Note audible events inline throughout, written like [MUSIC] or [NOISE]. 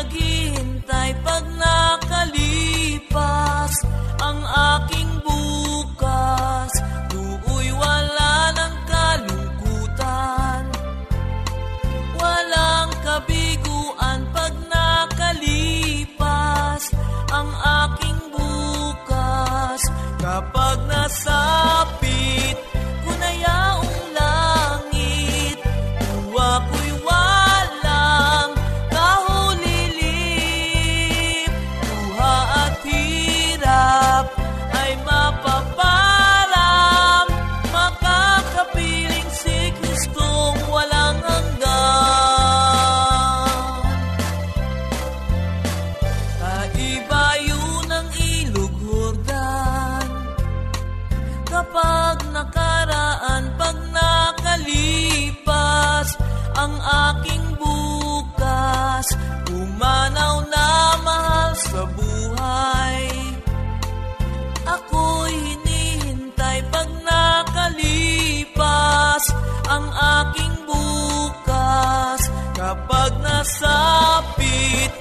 Naghihintay pag nakalipas Ang aking bukas Kapag nasapit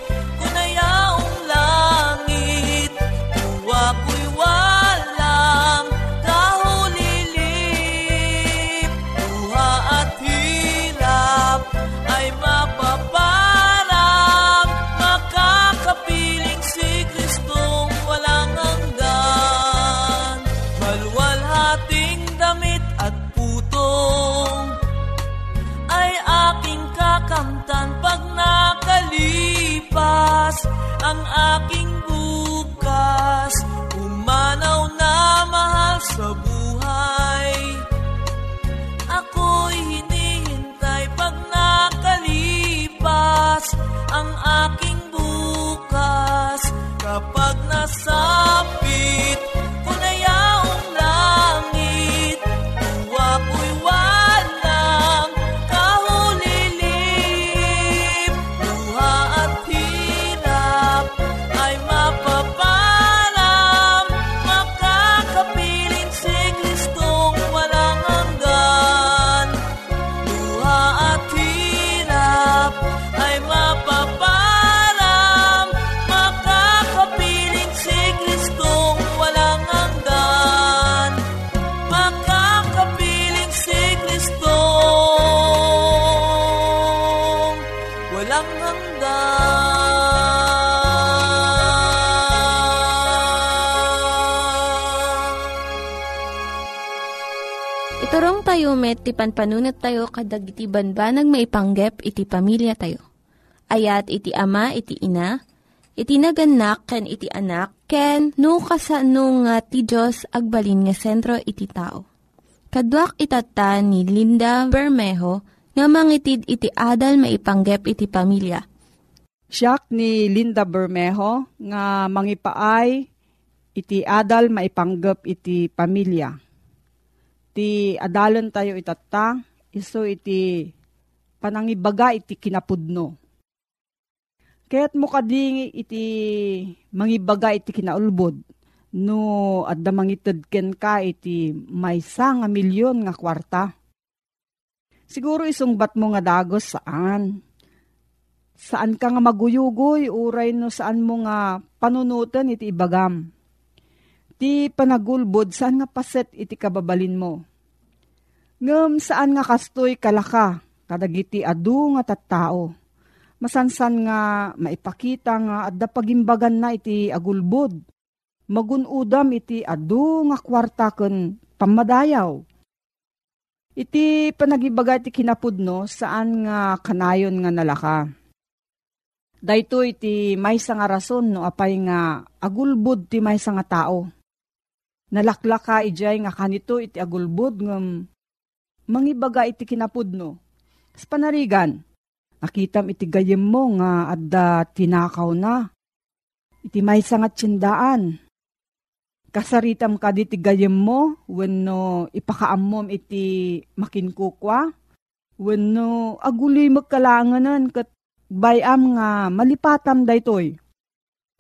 ang aking Iturong tayo met, ti panpanunat tayo kadag iti banbanag maipanggep iti pamilya tayo. Ayat iti ama, iti ina, iti naganak, ken iti anak, ken no kasano nga ti Diyos agbalin nga sentro iti tao. Kaduak itata ni Linda Bermejo nga mangitid iti adal maipanggep iti pamilya. Siyak ni Linda Bermejo nga mangipaay iti adal maipanggep iti pamilya. Ti adalan tayo itata, iso iti panangibaga iti kinapudno. Kaya't mo kading iti mangibaga iti kinaulbod no adda mangitid ken ka iti maysa nga milyon nga kwarta. Siguro isungbat mo nga dagos saan? Saan ka nga maguyugoy uray no saan mo nga panunutan iti ibagam? Ti panagulbod saan nga paset iti kababalin mo? Ngem saan nga kastoy kalaka kadagiti adu nga tattao? Masansan nga maipakita nga adda pagimbagan na iti agulbod magunudam iti adu nga kwarta ken pamadayaw. Iti panagibaga iti kinapudno saan nga kanayon nga nalaka. Dayto iti maysa nga rason no apay nga agulbud ti maysa nga tao. Nalaklaka ijay nga kanito iti agulbud ngem mangibaga iti kinapudno. Sa panarigan, nakitam iti gayem mo nga adda tinakaw na. Iti maysa nga tsindaan kasaritam ka di tigayem mo, wenno ipakaamom iti makinkukwa, wenno aguloy magkalanganan kat bayam nga malipatam daytoy.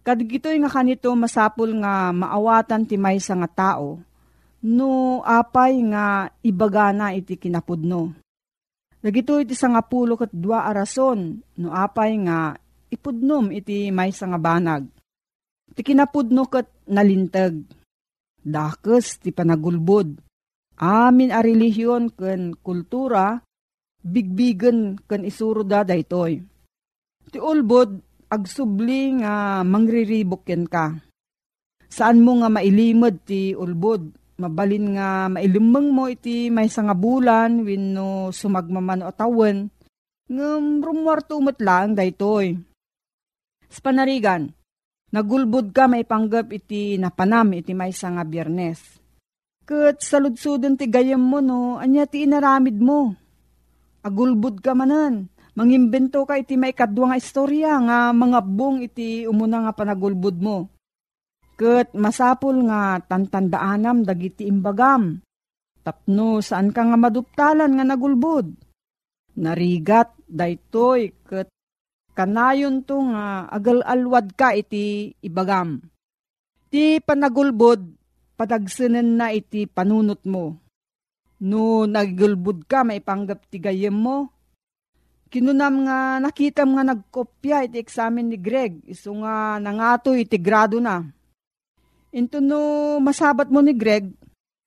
Kadigitoy nga kanito masapul nga maawatan ti maysa nga tao, no apay nga ibagana iti kinapudno. Dagito iti nga pulo kat dua arason, no apay nga ipudnom iti maysa nga banag. Iti kinapudno kat nalintag dakes ti panagulbod. Amin a relihiyon ken kultura, bigbigen ken isuro da daytoy. Ti ulbod, agsubli nga mangriribok ken ka. Saan mo nga mailimod ti ulbod? Mabalin nga mailimang mo iti may nga bulan wenno sumagmaman o tawen. Ngam rumwarto lang daytoy. Sa panarigan, Nagulbud ka may panggap iti napanam iti may nga biyernes. Kat saludsudon ti gayam mo no, anya ti inaramid mo. Agulbud ka manan. Mangimbento ka iti may kadwa nga istorya nga mga bong iti umuna nga panagulbud mo. Kat masapul nga tantandaanam dagiti imbagam. Tapno saan ka nga maduptalan nga nagulbud. Narigat daytoy kat kanayon to nga agal-alwad ka iti ibagam. Ti panagulbod, padagsanan na iti panunot mo. No nagulbod ka, maipanggap ti gayem mo. Kinunam nga nakita nga nagkopya iti eksamen ni Greg, iso nga nangato iti grado na. Into no masabat mo ni Greg,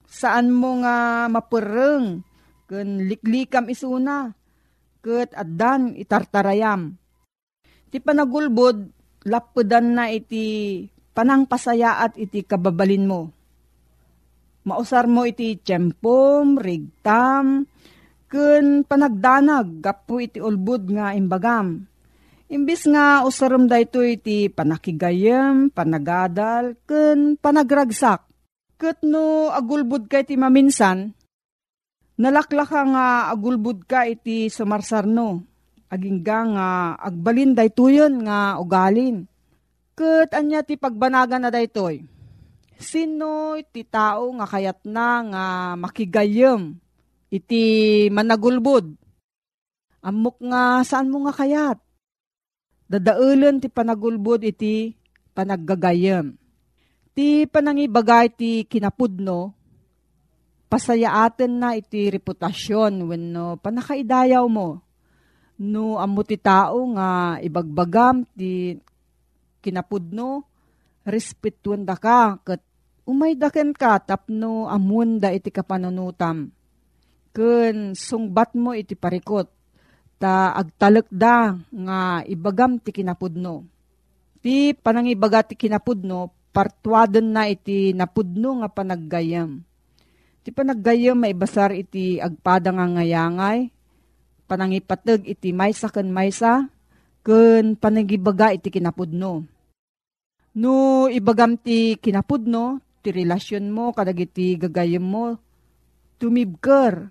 saan mo nga mapereng, kun liklikam isuna, ket addan itartarayam Ti panagulbod, lapudan na iti panangpasaya at iti kababalin mo. Mausar mo iti tiyempom, rigtam, kun panagdanag, gapu iti ulbud nga imbagam. Imbis nga usaram da ito iti panakigayem, panagadal, kun panagragsak. Kat no agulbud ka iti maminsan, nalaklaka nga agulbud ka iti sumarsarno agingga nga agbalin daytoyon nga ugalin. Kat anya ti pagbanagan na daytoy. Sino iti tao nga kayat na nga makigayem iti managulbod. Amok nga saan mo nga kayat? Dadaulan ti panagulbod iti panaggagayem. Ti panangibagay ti kinapudno, pasayaaten na iti reputasyon wenno panakaidayaw mo. No amo ti tao nga ibagbagam ti kinapudno respetuan da ka ket umay daken ka tapno amun da iti kapanunutam. Ken sungbat mo iti parikot ta agtalekda nga ibagam ti kinapudno. Ti panangibaga ti kinapudno, partuaden na iti napudno nga panaggayam. Ti panaggayam maibasar iti agpada nga ngayangay, panangipateg iti maysa ken maysa, ken panagibaga iti kinapudno. No ibagam ti kinapudno, ti relasyon mo kadagiti gagayam mo, tumibker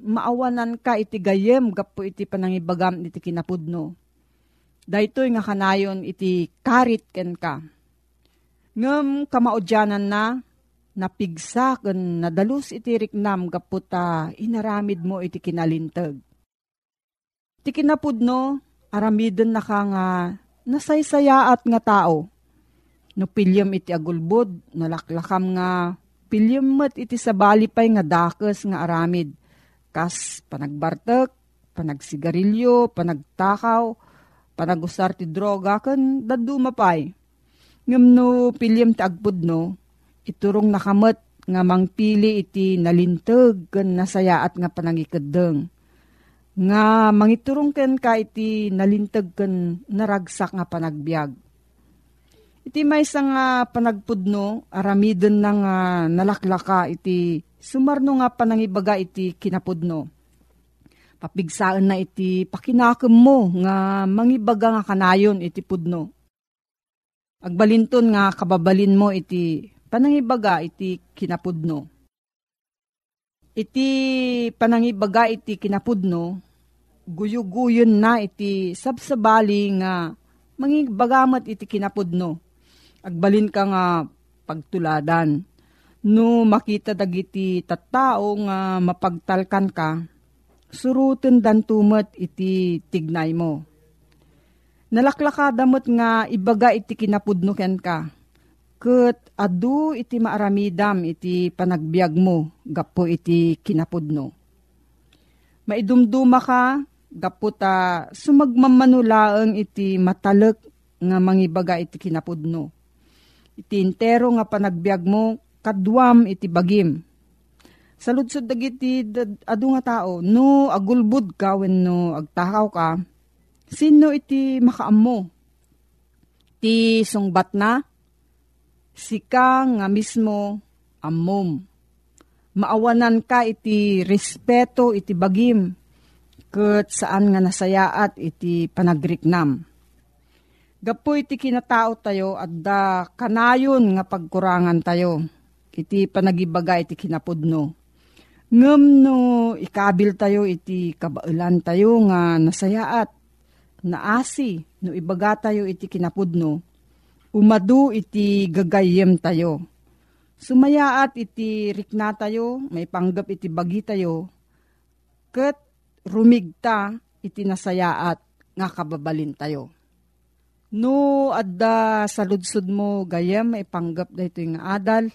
maawanan ka iti gayem gapo iti panangibagam iti kinapudno. Daytoy nga kanayon iti karit ken ka. Ngem kamaudyanan na napigsa ken nadalus iti riknam gapo ta inaramid mo iti kinalintag. Iti kinapudno aramiden na ka nga nasaysayaat nga tao. No pilyem iti agulbod, nalaklakam nga pilyem met iti sabali pay nga dakes nga aramid kas panagbartek, panagsigarilyo, panagtakaw, panagusar ti droga, kan dadu mapay. Ngam no pilyam ti agpud no, iturong nakamet nga mangpili iti nalintag kan nasayaat nga panangikadeng. Nga mangiturong ken ka iti nalintag kan naragsak nga panagbiag. Iti may nga panagpudno, aramidon na nga nalaklaka iti sumarno nga panangibaga iti kinapudno. Papigsaan na iti pakinakem mo nga mangibaga nga kanayon iti pudno. Agbalinton nga kababalin mo iti panangibaga iti kinapudno. Iti panangibaga iti kinapudno, guyuguyon na iti sabsabali nga mangibagamat iti kinapudno agbalin ka nga pagtuladan. No makita dagiti tattao nga mapagtalkan ka, suruten dan tumet iti tignay mo. Nalaklakadamot nga ibaga iti kinapudno ken ka. Ket adu iti maaramidam iti panagbiag mo, gapo iti kinapudno. Maidumduma ka, gapo ta sumagmamanulaeng iti matalek nga mangibaga iti kinapudno iti intero nga panagbiag mo, kadwam iti bagim. Sa lutsod dagiti adu nga tao, no agulbud ka when no agtakaw ka, sino iti makaam mo? Ti sungbat na, sika nga mismo amom. Maawanan ka iti respeto iti bagim, ket saan nga nasayaat iti panagriknam Gapo iti kinatao tayo at da kanayon nga pagkurangan tayo. Iti panagibaga iti kinapudno. Ngem no ikabil tayo iti kabailan tayo nga nasayaat. Naasi no ibaga tayo iti kinapudno. Umadu iti gagayem tayo. Sumayaat iti rikna tayo, may panggap iti bagi tayo. Ket rumigta iti nasayaat nga kababalin tayo No, adda sa ludsud mo gayam ipanggap da ito yung adal.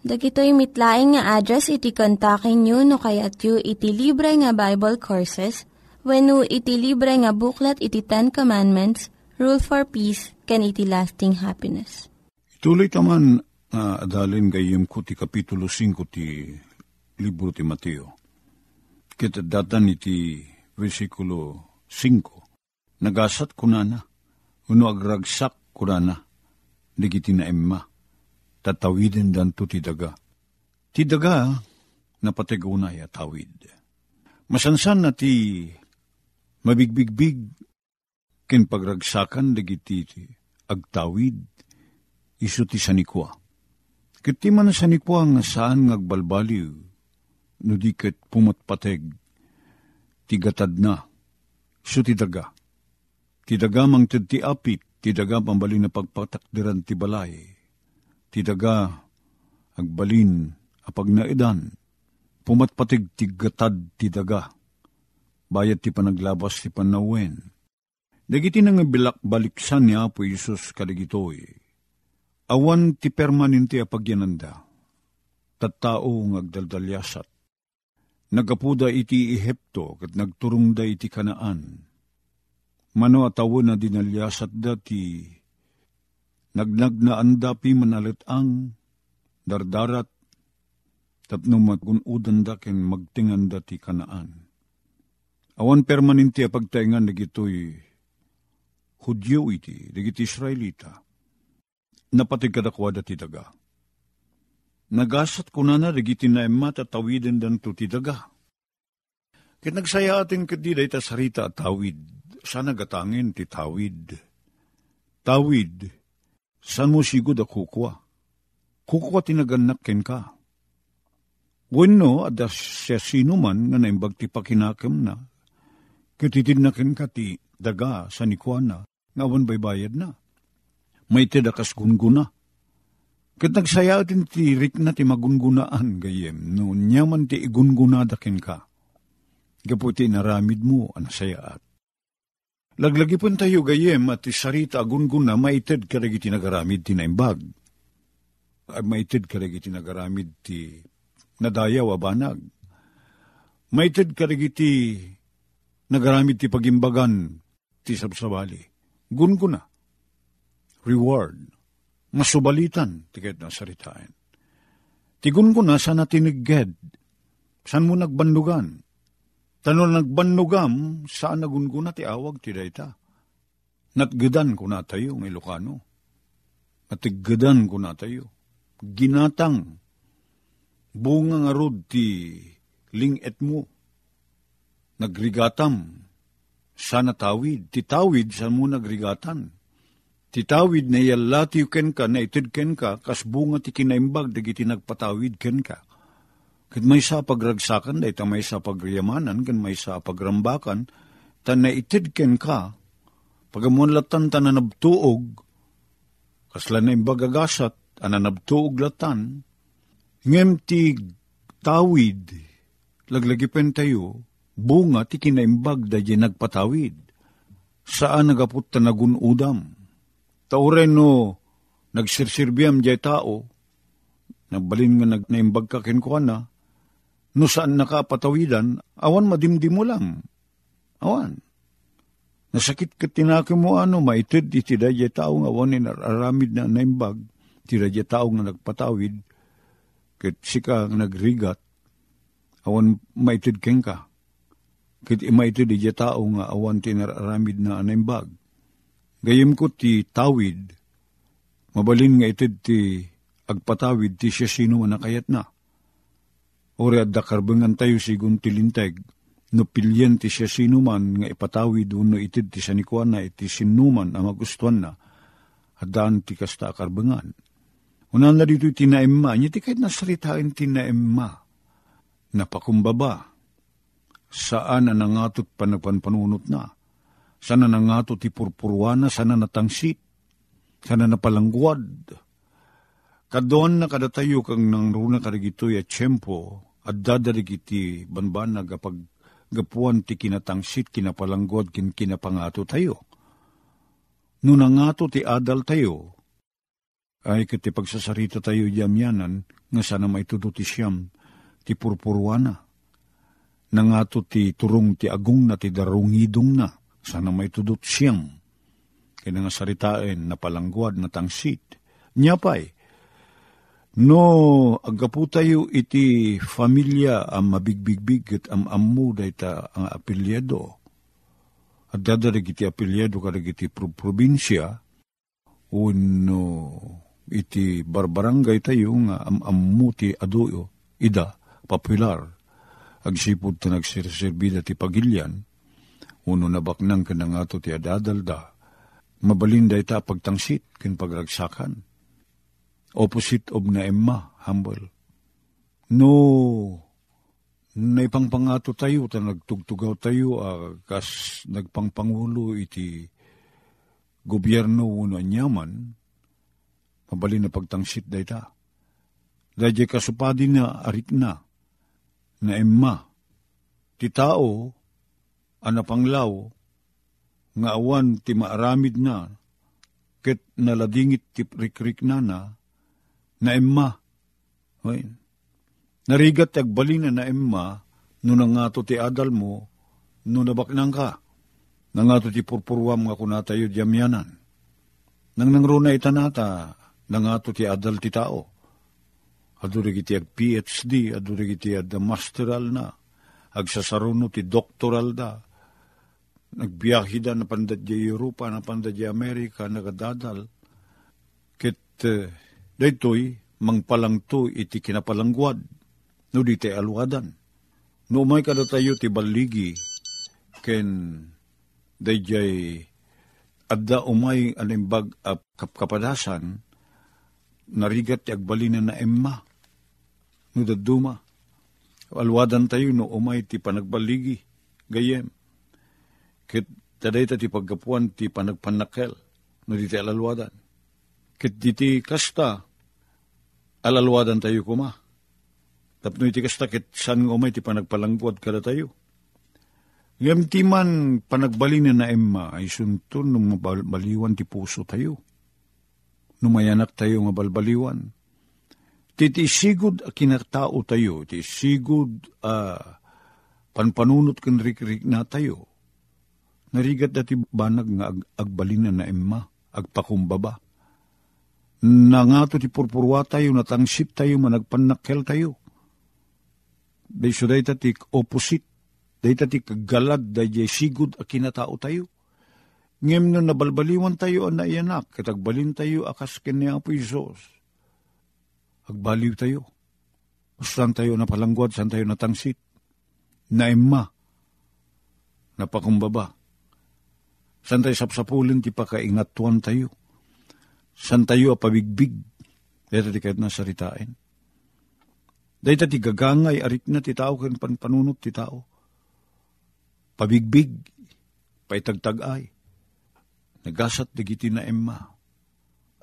Dagitoy mitlaing nga address iti kontakin nyo no kayat yu iti libre nga Bible Courses when no iti libre nga buklat iti Ten Commandments, rule for peace, can iti lasting happiness. Ituloy taman uh, adalin gayem ko ti kapitulo 5 ti libro ti Mateo. Kita datan iti versikulo 5. Nagasat kunana, uno agragsak kunana, digiti na emma, tatawidin danto ti daga. Ti daga, napatigunay atawid. Masansan na ti mabigbigbig ken pagragsakan dagiti agtawid isu ti sanikwa. Kiti man sanikwa nga saan ngagbalbaliw, no di ket pumatpateg, ti gatad na, so ti daga. Ti daga mang ti apit, ti daga pambalin na pagpatakdiran ti balay, ti daga agbalin apag naidan, pumatpatig ti gatad ti daga, bayat ti panaglabas ti panawen. Dagiti nang bilak baliksan ni Apo Isus kaligitoy, awan ti permanente apagyananda, tattao ngagdaldalyasat, nagapuda iti Ehipto kat nagturong da iti kanaan. Mano atawo na dinalyasat da ti nagnag na andapi manalit ang dardarat tapno magunudan da ken magtingan da ti kanaan. Awan permanente apagtaingan nagitoy Hudyo iti, digiti Israelita, napatig kadakwada ti daga. Nagasat ko na na, digiti na emma, tatawidin dan to ti daga. Kit nagsaya atin kadi day sarita at tawid, sana gatangin ti tawid. Tawid, san mo sigod a kukwa? Kukwa tinaganak ken ka. Wenno, ada siya sino man nga naimbag ti pakinakam na, kititid na ken ka ti daga sa nikwana, ngawan bay bayad na. May tidakas gunguna. Kat nagsaya din ti rik na ti magungunaan gayem, no nyaman ti igungunadakin ka. Gaputi naramid mo ang sayaat. Laglagi pun tayo gayem at ti sarita agunguna maited karagi ti nagaramid ti naimbag. Maited karagi ti nagaramid ti nadayaw abanag. Maited karagi ti nagaramid ti pagimbagan ti sabsabali gunguna, reward, masubalitan, tiket na saritain. Tigun ko na sana tinigged, saan mo nagbandugan? Tano nagbandugam, saan nagunguna ti awag ti dayta? Natgedan ko na tayo ng Ilocano. Natiggedan ko na tayo. Ginatang, bunga nga rod ti linget mo. Nagrigatam, sana tawid, titawid sa mo nagrigatan. Titawid na yalati ken ka, na itid ken ka, kas bunga ti kinaimbag, dagiti nagpatawid ken ka. Kat may sa pagragsakan, day ta may sa pagriyamanan, kan may sa pagrambakan, ta na itid ken ka, pagamuan latan ta na nabtuog, kasla na imbagagasat, ananabtuog latan, ngem ti tawid, laglagipen tayo, bunga ti kinaimbag da nagpatawid. Saan nagaput ta nagunudam? Tauren no, nagsirsirbiam jay tao, nagbalin nga nag, naimbag ka kinkwana, no saan nakapatawidan, awan madimdim mo lang. Awan. Nasakit ka tinaki mo ano, maitid iti daya tao nga awan aramid na naimbag, ti daya tao nga nagpatawid, ket sika nagrigat, awan maitid ken ka Kit ima iti di tao nga awan tinararamid na anaimbag. Gayim ko ti tawid, mabalin nga itid ti agpatawid ti siya sino man nakayat na. Ori at dakarbangan tayo sigun tilinteg, no pilyen ti siya sino man nga ipatawid uno itid ti sanikwan na iti sinuman ang magustuhan na, hadaan ti kasta akarbangan. Unan na dito tinaemma, niya ti kahit nasalitain tinaemma, napakumbaba, saan na nangatot panagpanpanunot na, sana nangatot ti purpurwana, sana natangsit, sana napalangguad. Kadoan na kadatayo kang nang runa karigitoy at tiyempo, at dadarigiti banbanag kapag gapuan ti kinatangsit, kinapalangguad, kin kinapangato tayo. No nangato ti adal tayo, ay kiti pagsasarita tayo yamyanan, nga sana may ti siyam, ti purpurwana nangato ti turong ti agong na ti darungidong na, sana may tudot siyang. kaya nga saritain na palangguad na tangsit. Nya pa'y, no agapu tayo iti familia ang mabigbigbig at am amu dayta ang apelyado. At dadarig iti apelyado kadag iti probinsya, uno iti barbarangay tayo nga am amu ti adoyo, ida, popular, agsipod ta nagsirsirbida ti pagilyan, uno nabaknang ka nga ti adadalda, mabalinday ta pagtangsit kin pagragsakan. Opposite of na Emma, humble. No, naipangpangato tayo, ta nagtugtugaw tayo, uh, kas nagpangpangulo iti gobyerno uno anyaman, mabalin na pagtangsit day ta. Dahil kasupadi na arit na, na Emma, ti tao, anapanglaw, nga awan ti maaramid na, ket naladingit ti rikrik na na, na Emma. Oy. Narigat agbalina na Emma, no nangato ti adal mo, no nabaknang ka. Nangato ti purpurwam nga kunatayo diyamyanan. Nang nangruna itanata, nangato ti adal ti tao. Adurig iti ag PhD, adurig iti ag masteral na, agsasaruno ti doktoral da, nagbiyahe da na pandadya Europa, na pandadya Amerika, nagadadal. Kit uh, Daytoy, mangpalang to iti kinapalangguad, no di te alwadan. No umay kada tayo ti baligi, ken dayjay adda umay animbag ap kapkapadasan, narigat ti agbalina na emma, no daduma. Alwadan tayo no umay ti panagbaligi, gayem. Kit taday ti pagkapuan ti panagpanakel, no di ti alalwadan. Kit di kasta, alalwadan tayo kuma. Tapno iti kastakit san nga umay ti panagpalangguad kada tayo. Ngam ti man panagbalin na emma ay suntun nung mabaliwan ti puso tayo. Numayanak tayo nga balbaliwan. Titi sigud a kinartao tayo, ti sigud a panpanunot kan rik-rik na tayo. Narigat dati banag nga ag agbalin na emma, agpakumbaba na nga to ti purpurwa tayo, natangsit tayo, managpanakkel tayo. Day so day ti opposite, day ti kagalad, day sigud a kinatao tayo. Ngem no nabalbaliwan tayo ang naiyanak, katagbalin tayo akas kanya po Isos. Agbaliw tayo. Saan tayo napalangguad, saan tayo natangsit. Naimma. Napakumbaba. Saan tayo sapsapulin, ti pakaingatuan tayo san tayo pabigbig, dito ti kahit nasaritain. Dito ti gagangay, arit na ti tao, kan panpanunot ti tao. Pabigbig, paitagtagay. Nagasat digiti na emma.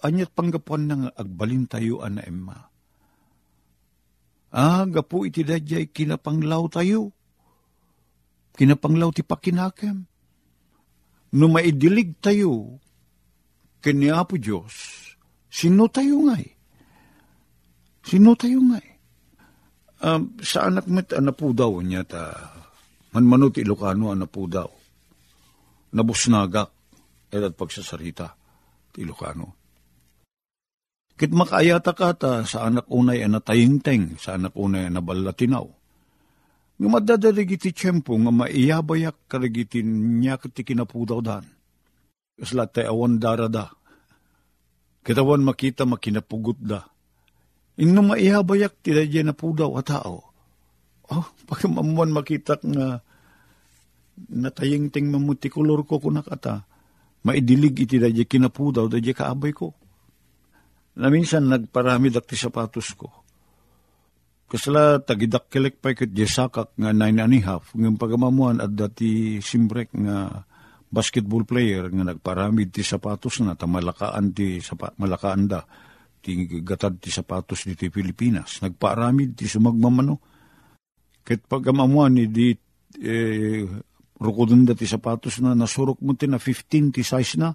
Anyat panggapuan nga agbalin tayo na emma. Ah, gapu iti dadyay kinapanglaw tayo. Kinapanglaw ti pakinakem. No maidilig tayo, kanya po Diyos, sino tayo nga eh? Sino tayo nga eh? Um, sa anak met, anak po daw niya ta, manmanot Ilocano, anak po daw. Nabusnagak, edat pagsasarita, Ilocano. Kit makaayata ka ta, sa anak unay na tayingteng, sa anak unay na balatinaw. Nga madadarig iti tiyempo, nga maiyabayak karagitin niya kiti kinapudaw dan Kasla awan darada. Kitawan makita makinapugot da. Inno maihabayak tila dyan na pudaw a tao. Oh, pagkamamuan makita nga nataying ting mamuti kolor ko kunakata. Maidilig iti da dyan kinapudaw da dyan kaabay ko. Na minsan nagparami dakti sapatos ko. Kasla tagidak kilek pa ikot sakak nga nine and a half. Ngayon pagamamuan at dati simbrek nga basketball player nga nagparamid ti sapatos na ta malakaan ti sapa, malakaan da ti gatad ti sapatos dito Pilipinas. Nagparamid ti sumagmamano. Ket pagamamuan ni di eh, rukudun da ti sapatos na nasurok mo ti na 15 ti size na.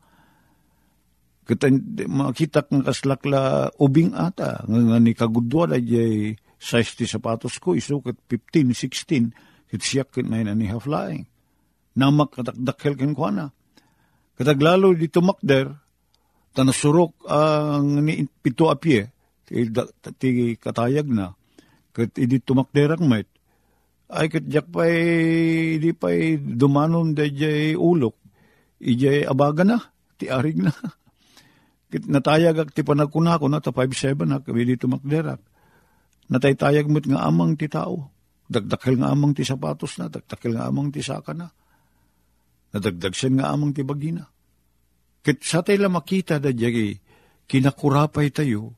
Kita makita nga kaslakla ubing ata. Nga, ni kagudwa da jay size ti sapatos ko. Isukat 15 16 kit siyak na a half laing namak katakdakel ken kuana. Kataglalo di tumakder, tanasurok ang ni pito apye, ti, ti katayag na, kat idi tumakder ang met, ay kat jak pa'y, di pa'y dumanon da jay ulok, ijay abaga na, ti arig na. [LAUGHS] Kit natayag ak ti panagkuna ko na, ta 5-7 na, kami di tumakderak. Nataytayag mo't nga amang ti tao. Dagdakil nga amang ti sapatos na, dagdakil nga amang ti saka na. Nadagdag siya nga amang ti bagina. Kit sa tayo makita da jagi, kinakurapay tayo,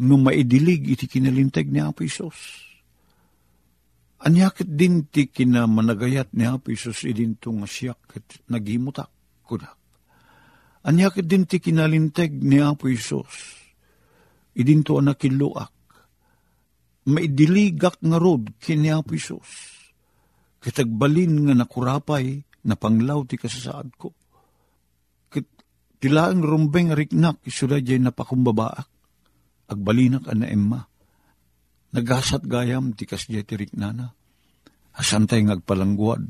nung maidilig iti kinalintag ni Apo Isos. Anyakit din ti kinamanagayat ni Apo Isos idinto nga siyak at nagimutak kunak. Anyakit din ti kinalintag ni Apo Isos idinto anak kiluak. Maidiligak nga rod kini Apo Isos. Kitagbalin nga nakurapay na panglaw ti kasasaad ko. Kit, tilaang rumbeng riknak isuda jay napakumbabaak. Agbalinak ana emma. Nagasat gayam ti kasjay ti riknana. Asantay ngagpalangguad.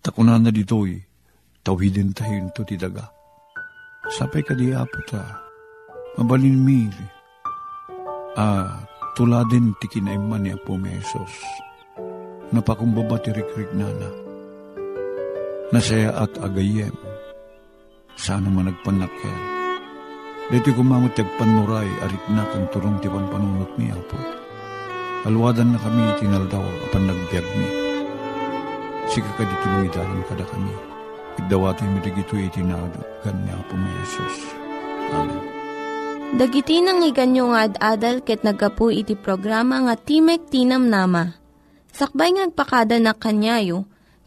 Takunan na ditoy, tawhidin tayo to ti daga. Sapay ka di apo ta, mabalin mi, ah, tuladin ti kinaiman ni Apo Mesos. Napakumbaba ti rikrik nana. Nasaya at agayem. Sana man nagpanakkel. Dito kumamot tagpanuray arik na kang turong ti panpanunot mi Apo. Alwadan na kami tinaldaw apan nagbiag mi. Sika ka dito mo idalan kada kami. Igdawati mi digito itinagan ni Apo mi Jesus. Amen. Dagiti nang iganyo nga ad-adal ket nagapu iti programa nga Timek Tinam Nama. Sakbay ngagpakada na kanyayo,